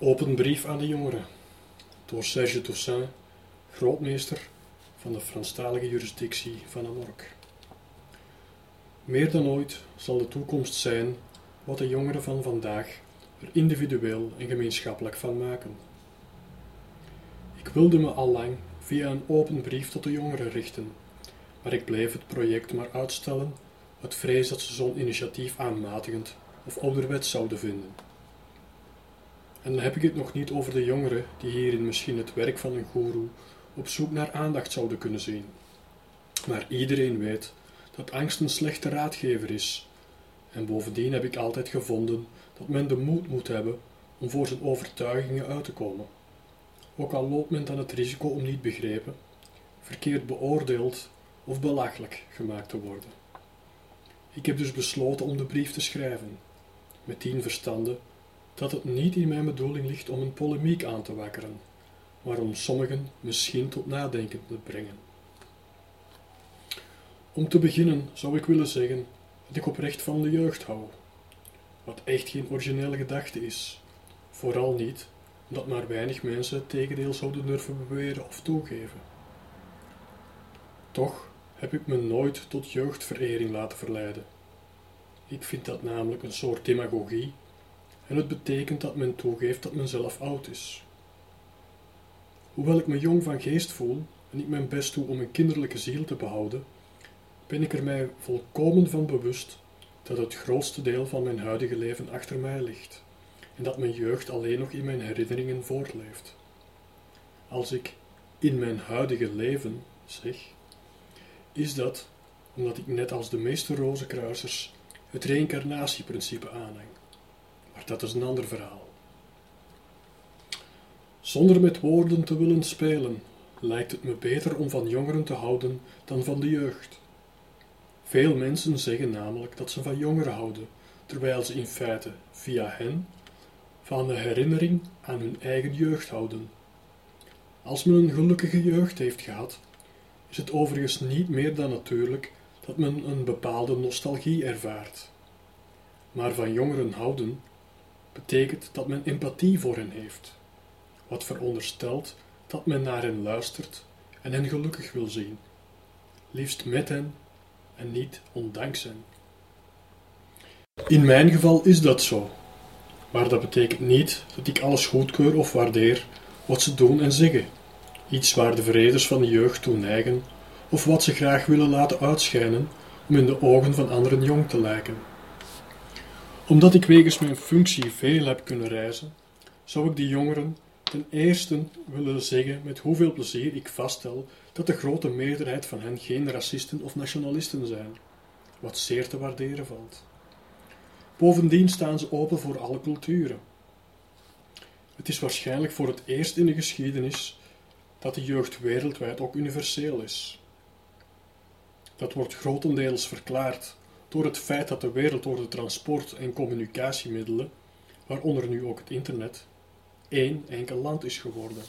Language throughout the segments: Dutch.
Open brief aan de jongeren door Serge Toussaint, grootmeester van de Franstalige jurisdictie van Amork. Meer dan ooit zal de toekomst zijn wat de jongeren van vandaag er individueel en gemeenschappelijk van maken. Ik wilde me al lang via een open brief tot de jongeren richten, maar ik bleef het project maar uitstellen uit vrees dat ze zo'n initiatief aanmatigend of ouderwets zouden vinden. En dan heb ik het nog niet over de jongeren die hierin misschien het werk van een goeroe op zoek naar aandacht zouden kunnen zien. Maar iedereen weet dat angst een slechte raadgever is. En bovendien heb ik altijd gevonden dat men de moed moet hebben om voor zijn overtuigingen uit te komen. Ook al loopt men dan het risico om niet begrepen, verkeerd beoordeeld of belachelijk gemaakt te worden. Ik heb dus besloten om de brief te schrijven, met tien verstande dat het niet in mijn bedoeling ligt om een polemiek aan te wakkeren, maar om sommigen misschien tot nadenken te brengen. Om te beginnen zou ik willen zeggen dat ik oprecht van de jeugd hou, wat echt geen originele gedachte is, vooral niet omdat maar weinig mensen het tegendeel zouden durven beweren of toegeven. Toch heb ik me nooit tot jeugdverering laten verleiden. Ik vind dat namelijk een soort demagogie en het betekent dat men toegeeft dat men zelf oud is. Hoewel ik me jong van geest voel en ik mijn best doe om een kinderlijke ziel te behouden, ben ik er mij volkomen van bewust dat het grootste deel van mijn huidige leven achter mij ligt en dat mijn jeugd alleen nog in mijn herinneringen voortleeft. Als ik in mijn huidige leven zeg, is dat omdat ik net als de meeste rozenkruisers het reïncarnatieprincipe aanhang. Maar dat is een ander verhaal. Zonder met woorden te willen spelen, lijkt het me beter om van jongeren te houden dan van de jeugd. Veel mensen zeggen namelijk dat ze van jongeren houden, terwijl ze in feite via hen van de herinnering aan hun eigen jeugd houden. Als men een gelukkige jeugd heeft gehad, is het overigens niet meer dan natuurlijk dat men een bepaalde nostalgie ervaart. Maar van jongeren houden betekent dat men empathie voor hen heeft, wat veronderstelt dat men naar hen luistert en hen gelukkig wil zien, liefst met hen en niet ondanks hen. In mijn geval is dat zo, maar dat betekent niet dat ik alles goedkeur of waardeer wat ze doen en zeggen, iets waar de vreders van de jeugd toe neigen, of wat ze graag willen laten uitschijnen om in de ogen van anderen jong te lijken. Omdat ik wegens mijn functie veel heb kunnen reizen, zou ik de jongeren ten eerste willen zeggen met hoeveel plezier ik vaststel dat de grote meerderheid van hen geen racisten of nationalisten zijn, wat zeer te waarderen valt. Bovendien staan ze open voor alle culturen. Het is waarschijnlijk voor het eerst in de geschiedenis dat de jeugd wereldwijd ook universeel is. Dat wordt grotendeels verklaard door het feit dat de wereld door de transport- en communicatiemiddelen, waaronder nu ook het internet, één enkel land is geworden.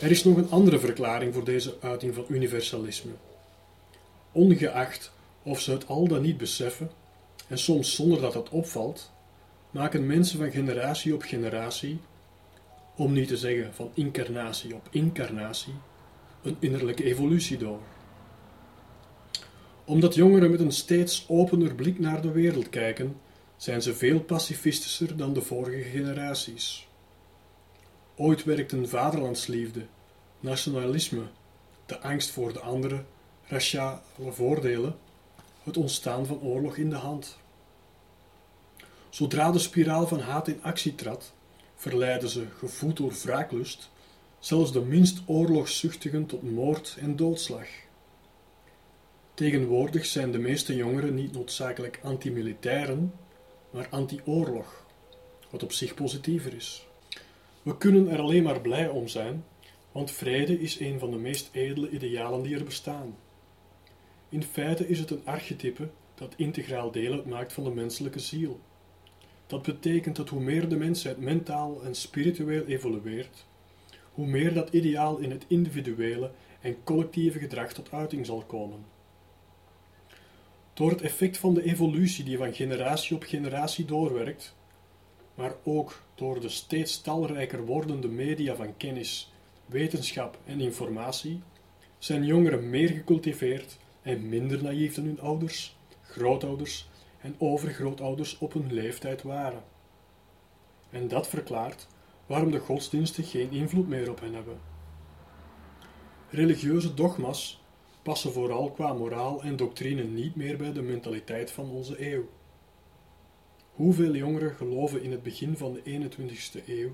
Er is nog een andere verklaring voor deze uiting van universalisme. Ongeacht of ze het al dan niet beseffen, en soms zonder dat dat opvalt, maken mensen van generatie op generatie, om niet te zeggen van incarnatie op incarnatie, een innerlijke evolutie door. Omdat jongeren met een steeds opener blik naar de wereld kijken, zijn ze veel pacifistischer dan de vorige generaties. Ooit werkten vaderlandsliefde, nationalisme, de angst voor de andere, raciale voordelen, het ontstaan van oorlog in de hand. Zodra de spiraal van haat in actie trad, verleidden ze, gevoed door wraaklust, zelfs de minst oorlogszuchtigen tot moord en doodslag. Tegenwoordig zijn de meeste jongeren niet noodzakelijk antimilitairen, maar anti-oorlog, wat op zich positiever is. We kunnen er alleen maar blij om zijn, want vrede is een van de meest edele idealen die er bestaan. In feite is het een archetype dat integraal deel uitmaakt van de menselijke ziel. Dat betekent dat hoe meer de mensheid mentaal en spiritueel evolueert, hoe meer dat ideaal in het individuele en collectieve gedrag tot uiting zal komen. Door het effect van de evolutie die van generatie op generatie doorwerkt, maar ook door de steeds talrijker wordende media van kennis, wetenschap en informatie, zijn jongeren meer gecultiveerd en minder naïef dan hun ouders, grootouders en overgrootouders op hun leeftijd waren. En dat verklaart waarom de godsdiensten geen invloed meer op hen hebben. Religieuze dogma's passen vooral qua moraal en doctrine niet meer bij de mentaliteit van onze eeuw. Hoeveel jongeren geloven in het begin van de 21ste eeuw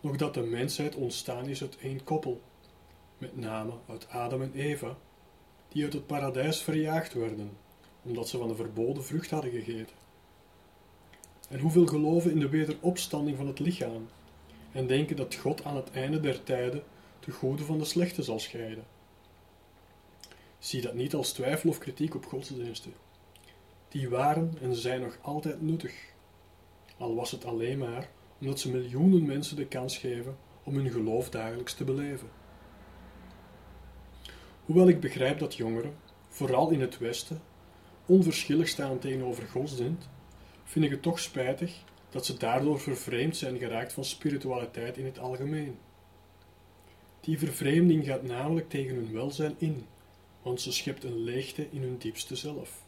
nog dat de mensheid ontstaan is uit één koppel, met name uit Adam en Eva, die uit het paradijs verjaagd werden, omdat ze van de verboden vrucht hadden gegeten? En hoeveel geloven in de wederopstanding van het lichaam en denken dat God aan het einde der tijden de goede van de slechte zal scheiden? Zie dat niet als twijfel of kritiek op godsdiensten. Die waren en zijn nog altijd nuttig. Al was het alleen maar omdat ze miljoenen mensen de kans geven om hun geloof dagelijks te beleven. Hoewel ik begrijp dat jongeren, vooral in het Westen, onverschillig staan tegenover godsdienst, vind ik het toch spijtig dat ze daardoor vervreemd zijn geraakt van spiritualiteit in het algemeen. Die vervreemding gaat namelijk tegen hun welzijn in want ze schept een leegte in hun diepste zelf.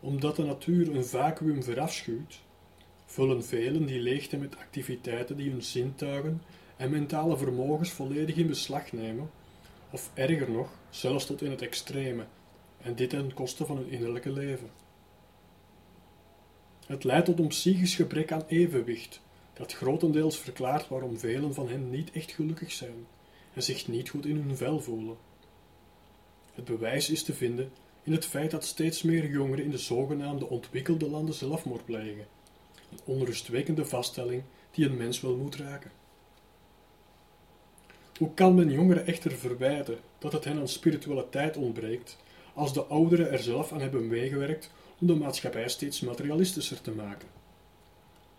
Omdat de natuur een vacuüm verafschuwt, vullen velen die leegte met activiteiten die hun zintuigen en mentale vermogens volledig in beslag nemen, of erger nog, zelfs tot in het extreme, en dit ten koste van hun innerlijke leven. Het leidt tot een psychisch gebrek aan evenwicht, dat grotendeels verklaart waarom velen van hen niet echt gelukkig zijn en zich niet goed in hun vel voelen. Het bewijs is te vinden in het feit dat steeds meer jongeren in de zogenaamde ontwikkelde landen zelfmoord plegen. Een onrustwekkende vaststelling die een mens wel moet raken. Hoe kan men jongeren echter verwijten dat het hen aan spiritualiteit ontbreekt, als de ouderen er zelf aan hebben meegewerkt om de maatschappij steeds materialistischer te maken?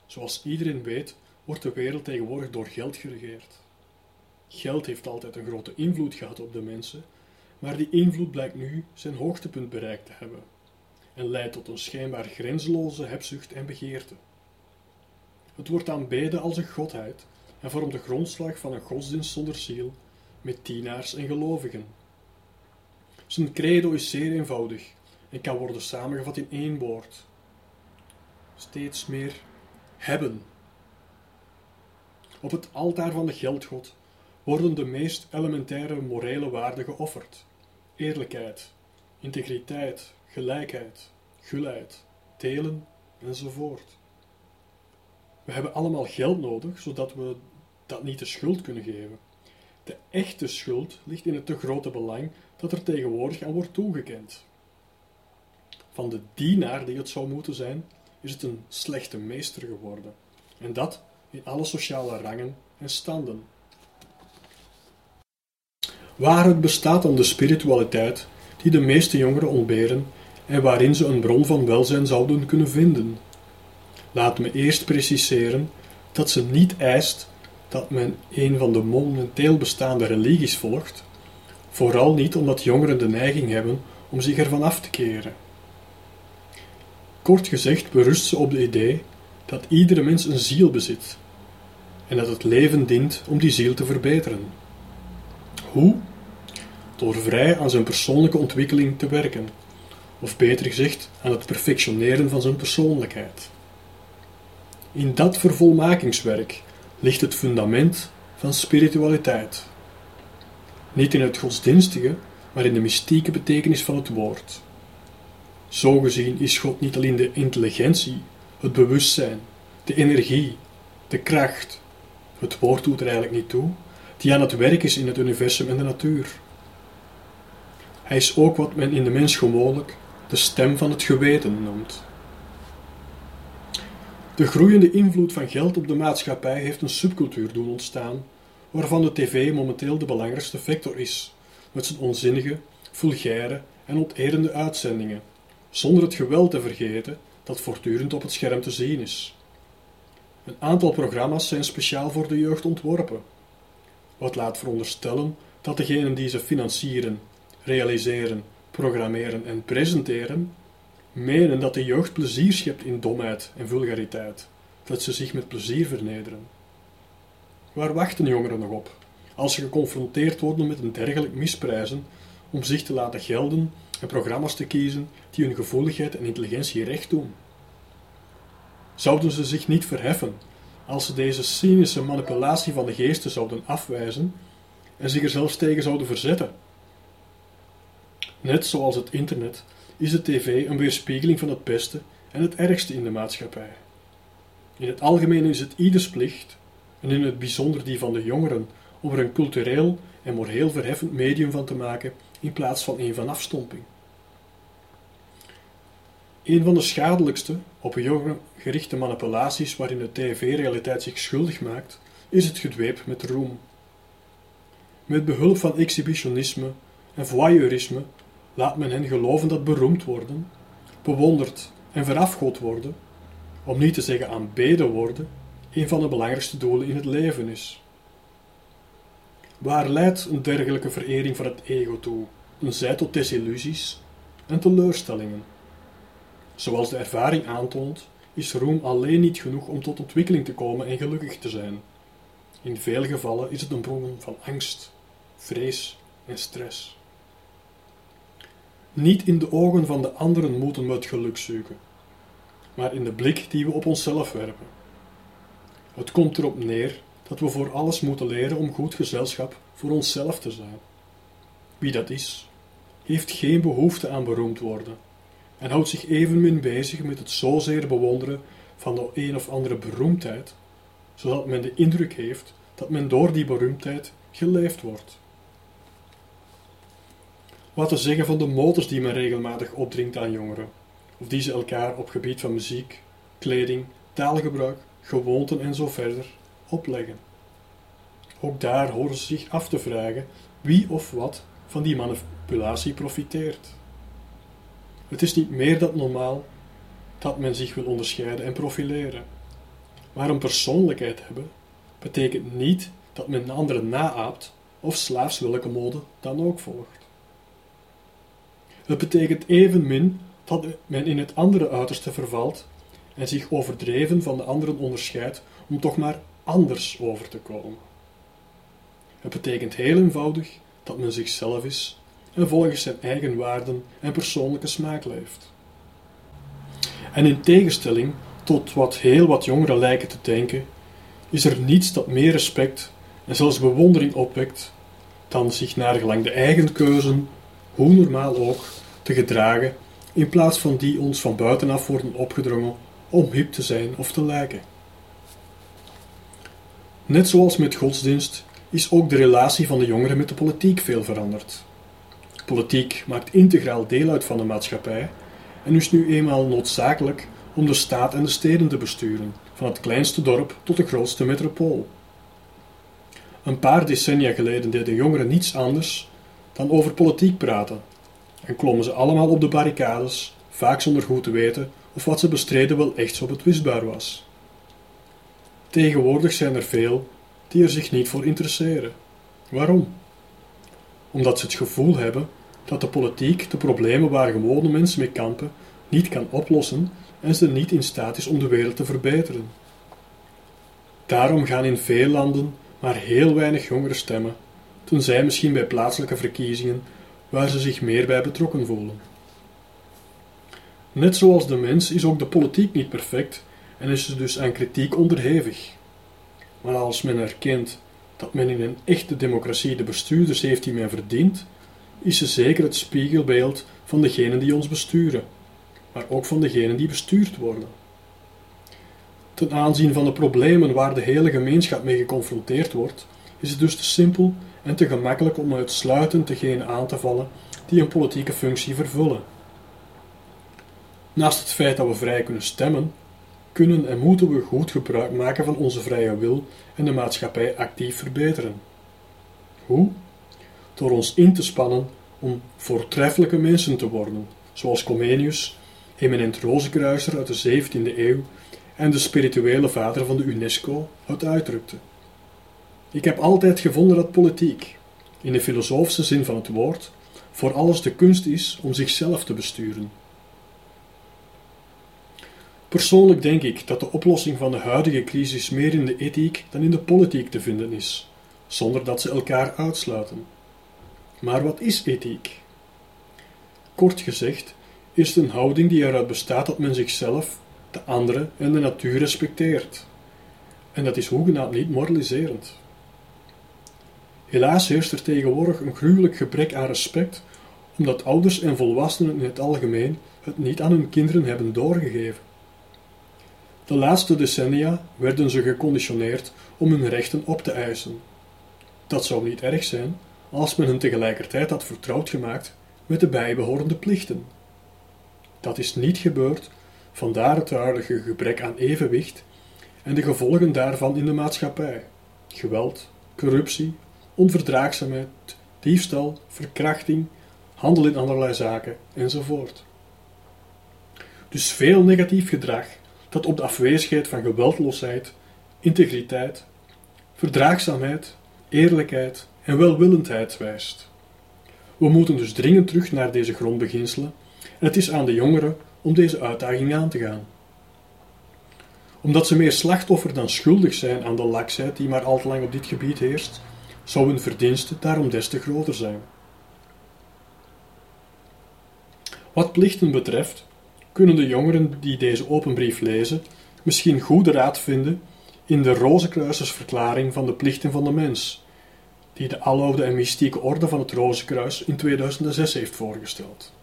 Zoals iedereen weet, wordt de wereld tegenwoordig door geld geregeerd. Geld heeft altijd een grote invloed gehad op de mensen maar die invloed blijkt nu zijn hoogtepunt bereikt te hebben en leidt tot een schijnbaar grenzeloze hebzucht en begeerte. Het wordt aanbeden als een godheid en vormt de grondslag van een godsdienst zonder ziel, met dienaars en gelovigen. Zijn credo is zeer eenvoudig en kan worden samengevat in één woord. Steeds meer hebben. Op het altaar van de geldgod worden de meest elementaire morele waarden geofferd: eerlijkheid, integriteit, gelijkheid, gulheid, delen enzovoort. We hebben allemaal geld nodig, zodat we dat niet de schuld kunnen geven. De echte schuld ligt in het te grote belang dat er tegenwoordig aan wordt toegekend. Van de dienaar die het zou moeten zijn, is het een slechte meester geworden. En dat in alle sociale rangen en standen. Waaruit bestaat dan de spiritualiteit die de meeste jongeren ontberen en waarin ze een bron van welzijn zouden kunnen vinden? Laat me eerst preciseren dat ze niet eist dat men een van de momenteel bestaande religies volgt, vooral niet omdat jongeren de neiging hebben om zich ervan af te keren. Kort gezegd berust ze op het idee dat iedere mens een ziel bezit en dat het leven dient om die ziel te verbeteren. Hoe? Door vrij aan zijn persoonlijke ontwikkeling te werken, of beter gezegd, aan het perfectioneren van zijn persoonlijkheid. In dat vervolmakingswerk ligt het fundament van spiritualiteit. Niet in het godsdienstige, maar in de mystieke betekenis van het woord. Zo gezien is God niet alleen de intelligentie, het bewustzijn, de energie, de kracht. Het woord doet er eigenlijk niet toe, die aan het werk is in het universum en de natuur. Hij is ook wat men in de mens gewoonlijk de stem van het geweten noemt. De groeiende invloed van geld op de maatschappij heeft een subcultuur doen ontstaan, waarvan de tv momenteel de belangrijkste vector is, met zijn onzinnige, vulgaire en onterende uitzendingen, zonder het geweld te vergeten dat voortdurend op het scherm te zien is. Een aantal programma's zijn speciaal voor de jeugd ontworpen, wat laat veronderstellen dat degenen die ze financieren, realiseren, programmeren en presenteren, menen dat de jeugd plezier schept in domheid en vulgariteit, dat ze zich met plezier vernederen. Waar wachten jongeren nog op, als ze geconfronteerd worden met een dergelijk misprijzen om zich te laten gelden en programma's te kiezen die hun gevoeligheid en intelligentie recht doen? Zouden ze zich niet verheffen als ze deze cynische manipulatie van de geesten zouden afwijzen en zich er zelfs tegen zouden verzetten? Net zoals het internet is de tv een weerspiegeling van het beste en het ergste in de maatschappij. In het algemeen is het ieders plicht, en in het bijzonder die van de jongeren, om er een cultureel en moreel verheffend medium van te maken in plaats van een van afstomping. Een van de schadelijkste, op jongeren gerichte manipulaties waarin de tv-realiteit zich schuldig maakt, is het gedweep met roem. Met behulp van exhibitionisme en voyeurisme laat men hen geloven dat beroemd worden, bewonderd en verafgod worden, om niet te zeggen aanbeden worden, een van de belangrijkste doelen in het leven is. Waar leidt een dergelijke verering van het ego toe? Een zij tot desillusies en teleurstellingen. Zoals de ervaring aantoont, is roem alleen niet genoeg om tot ontwikkeling te komen en gelukkig te zijn. In veel gevallen is het een bron van angst, vrees en stress. Niet in de ogen van de anderen moeten we het geluk zoeken, maar in de blik die we op onszelf werpen. Het komt erop neer dat we voor alles moeten leren om goed gezelschap voor onszelf te zijn. Wie dat is, heeft geen behoefte aan beroemd worden en houdt zich evenmin bezig met het zozeer bewonderen van de een of andere beroemdheid, zodat men de indruk heeft dat men door die beroemdheid geleefd wordt. Wat te zeggen van de motors die men regelmatig opdringt aan jongeren, of die ze elkaar op gebied van muziek, kleding, taalgebruik, gewoonten en zo verder opleggen. Ook daar horen ze zich af te vragen wie of wat van die manipulatie profiteert. Het is niet meer dan normaal dat men zich wil onderscheiden en profileren. Maar een persoonlijkheid hebben betekent niet dat men anderen naaapt of slaafs welke mode dan ook volgt. Het betekent evenmin dat men in het andere uiterste vervalt en zich overdreven van de anderen onderscheidt om toch maar anders over te komen. Het betekent heel eenvoudig dat men zichzelf is en volgens zijn eigen waarden en persoonlijke smaak leeft. En in tegenstelling tot wat heel wat jongeren lijken te denken, is er niets dat meer respect en zelfs bewondering opwekt dan zich naar gelang de eigen keuzen, hoe normaal ook, te gedragen, in plaats van die ons van buitenaf worden opgedrongen om hip te zijn of te lijken. Net zoals met godsdienst is ook de relatie van de jongeren met de politiek veel veranderd. Politiek maakt integraal deel uit van de maatschappij en is nu eenmaal noodzakelijk om de staat en de steden te besturen, van het kleinste dorp tot de grootste metropool. Een paar decennia geleden deden jongeren niets anders dan over politiek praten en klommen ze allemaal op de barricades, vaak zonder goed te weten of wat ze bestreden wel echt zo betwistbaar was. Tegenwoordig zijn er veel die er zich niet voor interesseren. Waarom? Omdat ze het gevoel hebben dat de politiek de problemen waar gewone mensen mee kampen niet kan oplossen en ze niet in staat is om de wereld te verbeteren. Daarom gaan in veel landen maar heel weinig jongeren stemmen, tenzij misschien bij plaatselijke verkiezingen waar ze zich meer bij betrokken voelen. Net zoals de mens is ook de politiek niet perfect en is ze dus aan kritiek onderhevig. Maar als men erkent dat men in een echte democratie de bestuurders heeft die men verdient, is ze zeker het spiegelbeeld van degenen die ons besturen, maar ook van degenen die bestuurd worden. Ten aanzien van de problemen waar de hele gemeenschap mee geconfronteerd wordt, is het dus te simpel en te gemakkelijk om uitsluitend degenen aan te vallen die een politieke functie vervullen. Naast het feit dat we vrij kunnen stemmen, kunnen en moeten we goed gebruik maken van onze vrije wil en de maatschappij actief verbeteren. Hoe? Door ons in te spannen om voortreffelijke mensen te worden, zoals Comenius, eminent rozenkruiser uit de 17e eeuw en de spirituele vader van de UNESCO, het uitdrukte. Ik heb altijd gevonden dat politiek, in de filosofische zin van het woord, voor alles de kunst is om zichzelf te besturen. Persoonlijk denk ik dat de oplossing van de huidige crisis meer in de ethiek dan in de politiek te vinden is, zonder dat ze elkaar uitsluiten. Maar wat is ethiek? Kort gezegd is het een houding die eruit bestaat dat men zichzelf, de anderen en de natuur respecteert. En dat is hoegenaamd niet moraliserend. Helaas heerst er tegenwoordig een gruwelijk gebrek aan respect, omdat ouders en volwassenen in het algemeen het niet aan hun kinderen hebben doorgegeven. De laatste decennia werden ze geconditioneerd om hun rechten op te eisen. Dat zou niet erg zijn als men hen tegelijkertijd had vertrouwd gemaakt met de bijbehorende plichten. Dat is niet gebeurd, vandaar het huidige gebrek aan evenwicht en de gevolgen daarvan in de maatschappij: geweld, corruptie, onverdraagzaamheid, diefstal, verkrachting, handel in allerlei zaken enzovoort. Dus veel negatief gedrag dat op de afwezigheid van geweldloosheid, integriteit, verdraagzaamheid, eerlijkheid en welwillendheid wijst. We moeten dus dringend terug naar deze grondbeginselen en het is aan de jongeren om deze uitdaging aan te gaan. Omdat ze meer slachtoffer dan schuldig zijn aan de laksheid die maar al te lang op dit gebied heerst, zou hun verdienste daarom des te groter zijn. Wat plichten betreft, kunnen de jongeren die deze openbrief lezen misschien goede raad vinden in de Rozenkruisersverklaring van de plichten van de mens, die de aloude en mystieke orde van het Rozenkruis in 2006 heeft voorgesteld.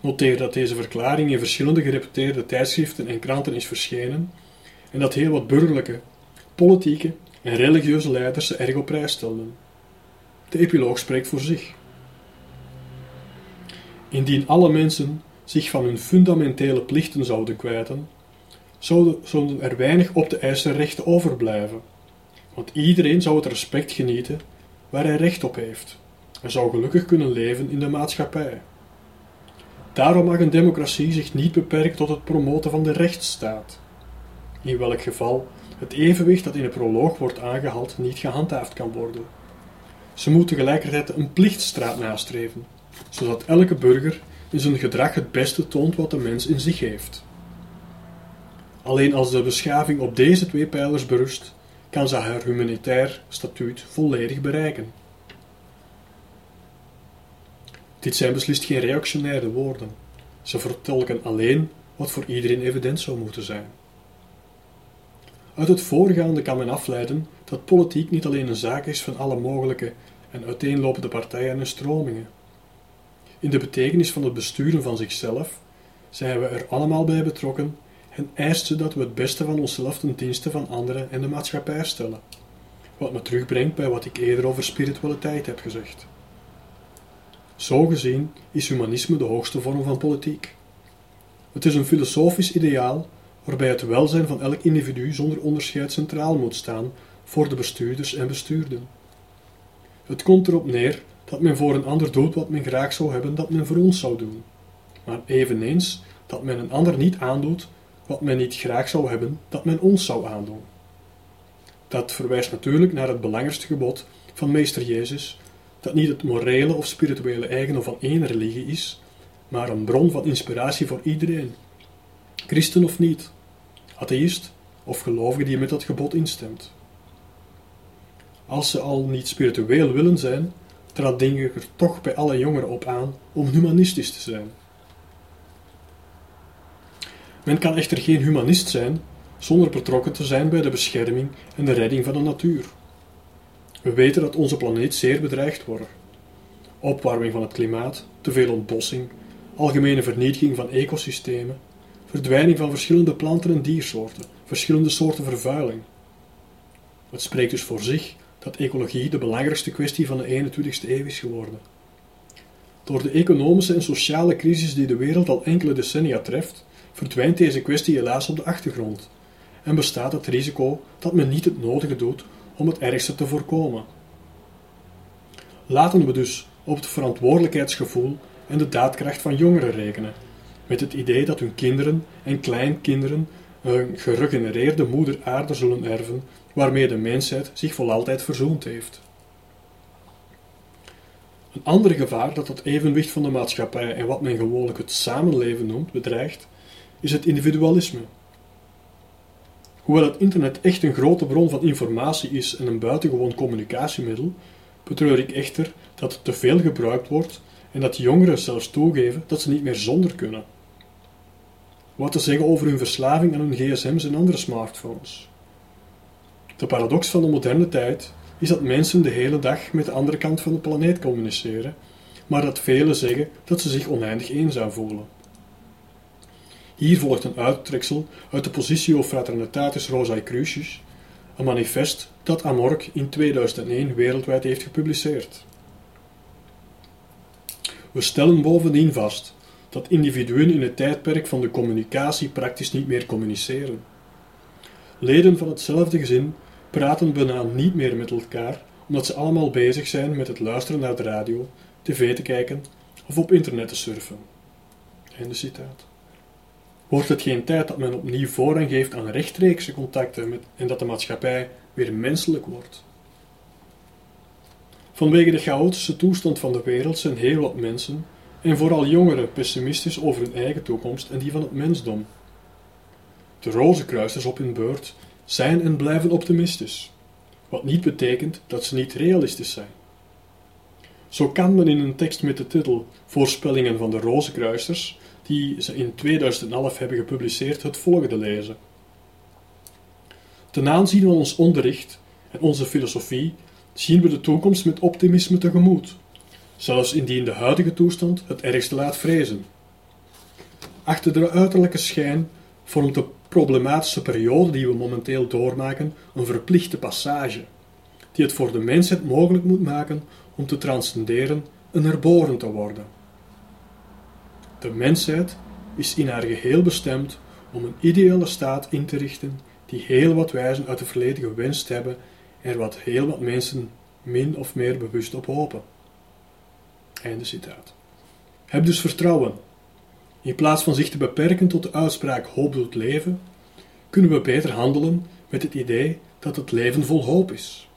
Noteer dat deze verklaring in verschillende gereputeerde tijdschriften en kranten is verschenen en dat heel wat burgerlijke, politieke en religieuze leiders ze erg op prijs stelden. De epiloog spreekt voor zich. Indien alle mensen zich van hun fundamentele plichten zouden kwijten, zouden er weinig op te eisen rechten overblijven. Want iedereen zou het respect genieten waar hij recht op heeft en zou gelukkig kunnen leven in de maatschappij. Daarom mag een democratie zich niet beperken tot het promoten van de rechtsstaat, in welk geval het evenwicht dat in de proloog wordt aangehaald niet gehandhaafd kan worden. Ze moet tegelijkertijd een plichtstraat nastreven, zodat elke burger in zijn gedrag het beste toont wat de mens in zich heeft. Alleen als de beschaving op deze twee pijlers berust, kan ze haar humanitair statuut volledig bereiken. Dit zijn beslist geen reactionaire woorden. Ze vertolken alleen wat voor iedereen evident zou moeten zijn. Uit het voorgaande kan men afleiden dat politiek niet alleen een zaak is van alle mogelijke en uiteenlopende partijen en stromingen. In de betekenis van het besturen van zichzelf zijn we er allemaal bij betrokken en eist ze dat we het beste van onszelf ten dienste van anderen en de maatschappij stellen. Wat me terugbrengt bij wat ik eerder over spiritualiteit heb gezegd. Zo gezien is humanisme de hoogste vorm van politiek. Het is een filosofisch ideaal waarbij het welzijn van elk individu zonder onderscheid centraal moet staan voor de bestuurders en bestuurden. Het komt erop neer dat men voor een ander doet wat men graag zou hebben dat men voor ons zou doen, maar eveneens dat men een ander niet aandoet wat men niet graag zou hebben dat men ons zou aandoen. Dat verwijst natuurlijk naar het belangrijkste gebod van Meester Jezus, dat niet het morele of spirituele eigen van één religie is, maar een bron van inspiratie voor iedereen, christen of niet, atheïst of gelovige die met dat gebod instemt. Als ze al niet spiritueel willen zijn, trad er toch bij alle jongeren op aan om humanistisch te zijn. Men kan echter geen humanist zijn zonder betrokken te zijn bij de bescherming en de redding van de natuur. We weten dat onze planeet zeer bedreigd wordt. Opwarming van het klimaat, te veel ontbossing, algemene vernietiging van ecosystemen, verdwijning van verschillende planten en diersoorten, verschillende soorten vervuiling. Het spreekt dus voor zich dat ecologie de belangrijkste kwestie van de 21ste eeuw is geworden. Door de economische en sociale crisis die de wereld al enkele decennia treft, verdwijnt deze kwestie helaas op de achtergrond en bestaat het risico dat men niet het nodige doet om het ergste te voorkomen. Laten we dus op het verantwoordelijkheidsgevoel en de daadkracht van jongeren rekenen, met het idee dat hun kinderen en kleinkinderen een geregenereerde moeder aarde zullen erven, waarmee de mensheid zich voor altijd verzoend heeft. Een ander gevaar dat het evenwicht van de maatschappij en wat men gewoonlijk het samenleven noemt bedreigt, is het individualisme. Hoewel het internet echt een grote bron van informatie is en een buitengewoon communicatiemiddel, betreur ik echter dat het te veel gebruikt wordt en dat jongeren zelfs toegeven dat ze niet meer zonder kunnen. Wat te zeggen over hun verslaving aan hun gsm's en andere smartphones. De paradox van de moderne tijd is dat mensen de hele dag met de andere kant van de planeet communiceren, maar dat velen zeggen dat ze zich oneindig eenzaam voelen. Hier volgt een uittreksel uit de Positio Fraternitatis Rosae Crucis, een manifest dat Amorc in 2001 wereldwijd heeft gepubliceerd. We stellen bovendien vast dat individuen in het tijdperk van de communicatie praktisch niet meer communiceren. Leden van hetzelfde gezin praten bijna niet meer met elkaar, omdat ze allemaal bezig zijn met het luisteren naar de radio, tv te kijken of op internet te surfen. Einde citaat. Wordt het geen tijd dat men opnieuw voorrang geeft aan rechtstreekse contacten met, en dat de maatschappij weer menselijk wordt? Vanwege de chaotische toestand van de wereld zijn heel wat mensen, en vooral jongeren, pessimistisch over hun eigen toekomst en die van het mensdom. De rozenkruisers op hun beurt zijn en blijven optimistisch, wat niet betekent dat ze niet realistisch zijn. Zo kan men in een tekst met de titel Voorspellingen van de Rozenkruisers, die ze in 2011 hebben gepubliceerd, het volgende lezen. Ten aanzien van ons onderricht en onze filosofie zien we de toekomst met optimisme tegemoet, zelfs indien de huidige toestand het ergste laat vrezen. Achter de uiterlijke schijn vormt de problematische periode die we momenteel doormaken een verplichte passage, die het voor de mensheid mogelijk moet maken om te transcenderen en herboren te worden. De mensheid is in haar geheel bestemd om een ideale staat in te richten die heel wat wijzen uit het verleden gewenst hebben en wat heel wat mensen min of meer bewust op hopen. Einde citaat. Heb dus vertrouwen. In plaats van zich te beperken tot de uitspraak hoop doet leven, kunnen we beter handelen met het idee dat het leven vol hoop is.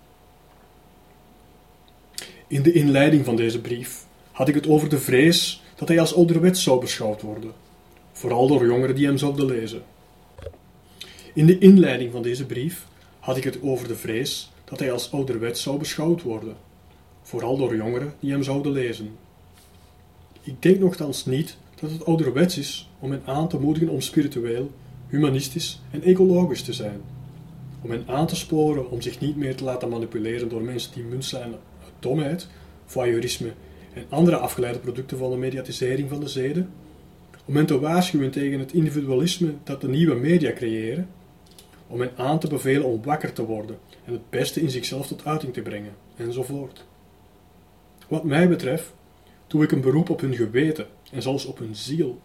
In de inleiding van deze brief had ik het over de vrees dat hij als ouderwets zou beschouwd worden, vooral door jongeren die hem zouden lezen. In de inleiding van deze brief had ik het over de vrees dat hij als ouderwets zou beschouwd worden, vooral door jongeren die hem zouden lezen. Ik denk nogthans niet dat het ouderwets is om hen aan te moedigen om spiritueel, humanistisch en ecologisch te zijn. Om hen aan te sporen om zich niet meer te laten manipuleren door mensen die munt slaan uit domheid, voyeurisme en andere afgeleide producten van de mediatisering van de zeden. Om hen te waarschuwen tegen het individualisme dat de nieuwe media creëren. Om hen aan te bevelen om wakker te worden en het beste in zichzelf tot uiting te brengen, enzovoort. Wat mij betreft doe ik een beroep op hun geweten en zelfs op hun ziel,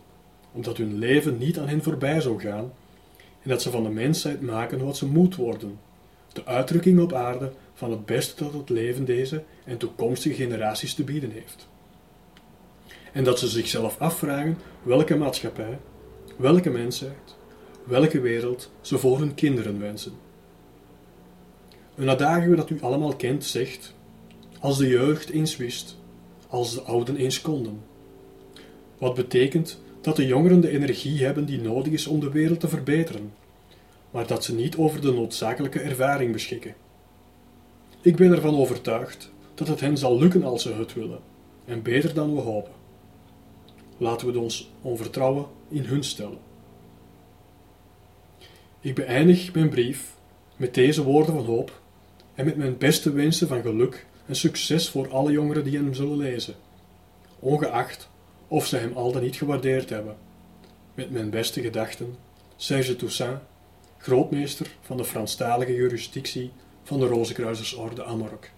omdat hun leven niet aan hen voorbij zou gaan en dat ze van de mensheid maken wat ze moet worden, de uitdrukking op aarde van het beste dat het leven deze en toekomstige generaties te bieden heeft. En dat ze zichzelf afvragen welke maatschappij, welke mensheid, welke wereld ze voor hun kinderen wensen. Een adagio dat u allemaal kent zegt: Als de jeugd eens wist, als de ouden eens konden. Wat betekent dat de jongeren de energie hebben die nodig is om de wereld te verbeteren, maar dat ze niet over de noodzakelijke ervaring beschikken. Ik ben ervan overtuigd dat het hen zal lukken als ze het willen, en beter dan we hopen. Laten we ons onvertrouwen in hun stellen. Ik beëindig mijn brief met deze woorden van hoop en met mijn beste wensen van geluk en succes voor alle jongeren die hem zullen lezen, ongeacht of ze hem al dan niet gewaardeerd hebben. Met mijn beste gedachten, Serge Toussaint, grootmeester van de Franstalige jurisdictie van de Rozenkruisersorde Amarok.